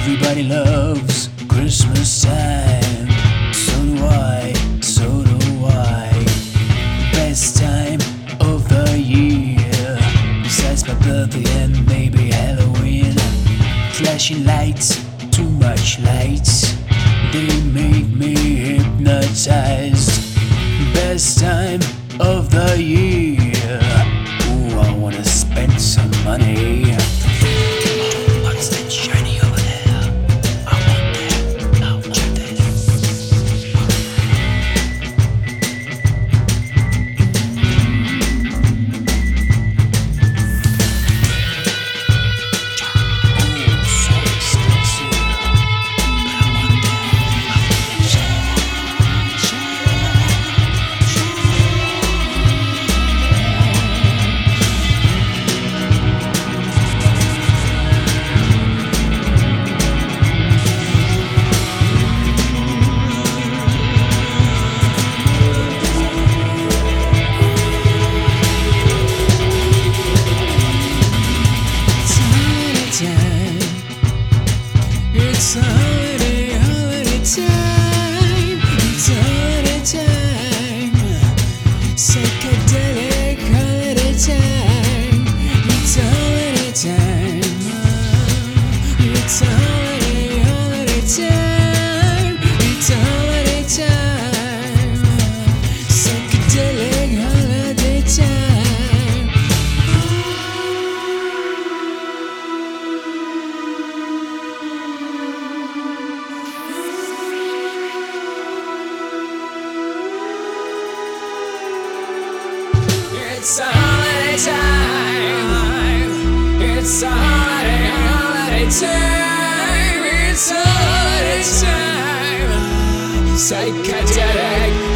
Everybody loves Christmas time. So do I, so do I. Best time of the year. Besides my birthday and maybe Halloween. Flashing lights, too much lights. They make me hypnotized. Best time of the year. Ooh, I wanna spend some money. It's holiday, holiday time. It's holiday time. It's a holiday time. It's a holiday, holiday time. It's a holiday time. Psychedelic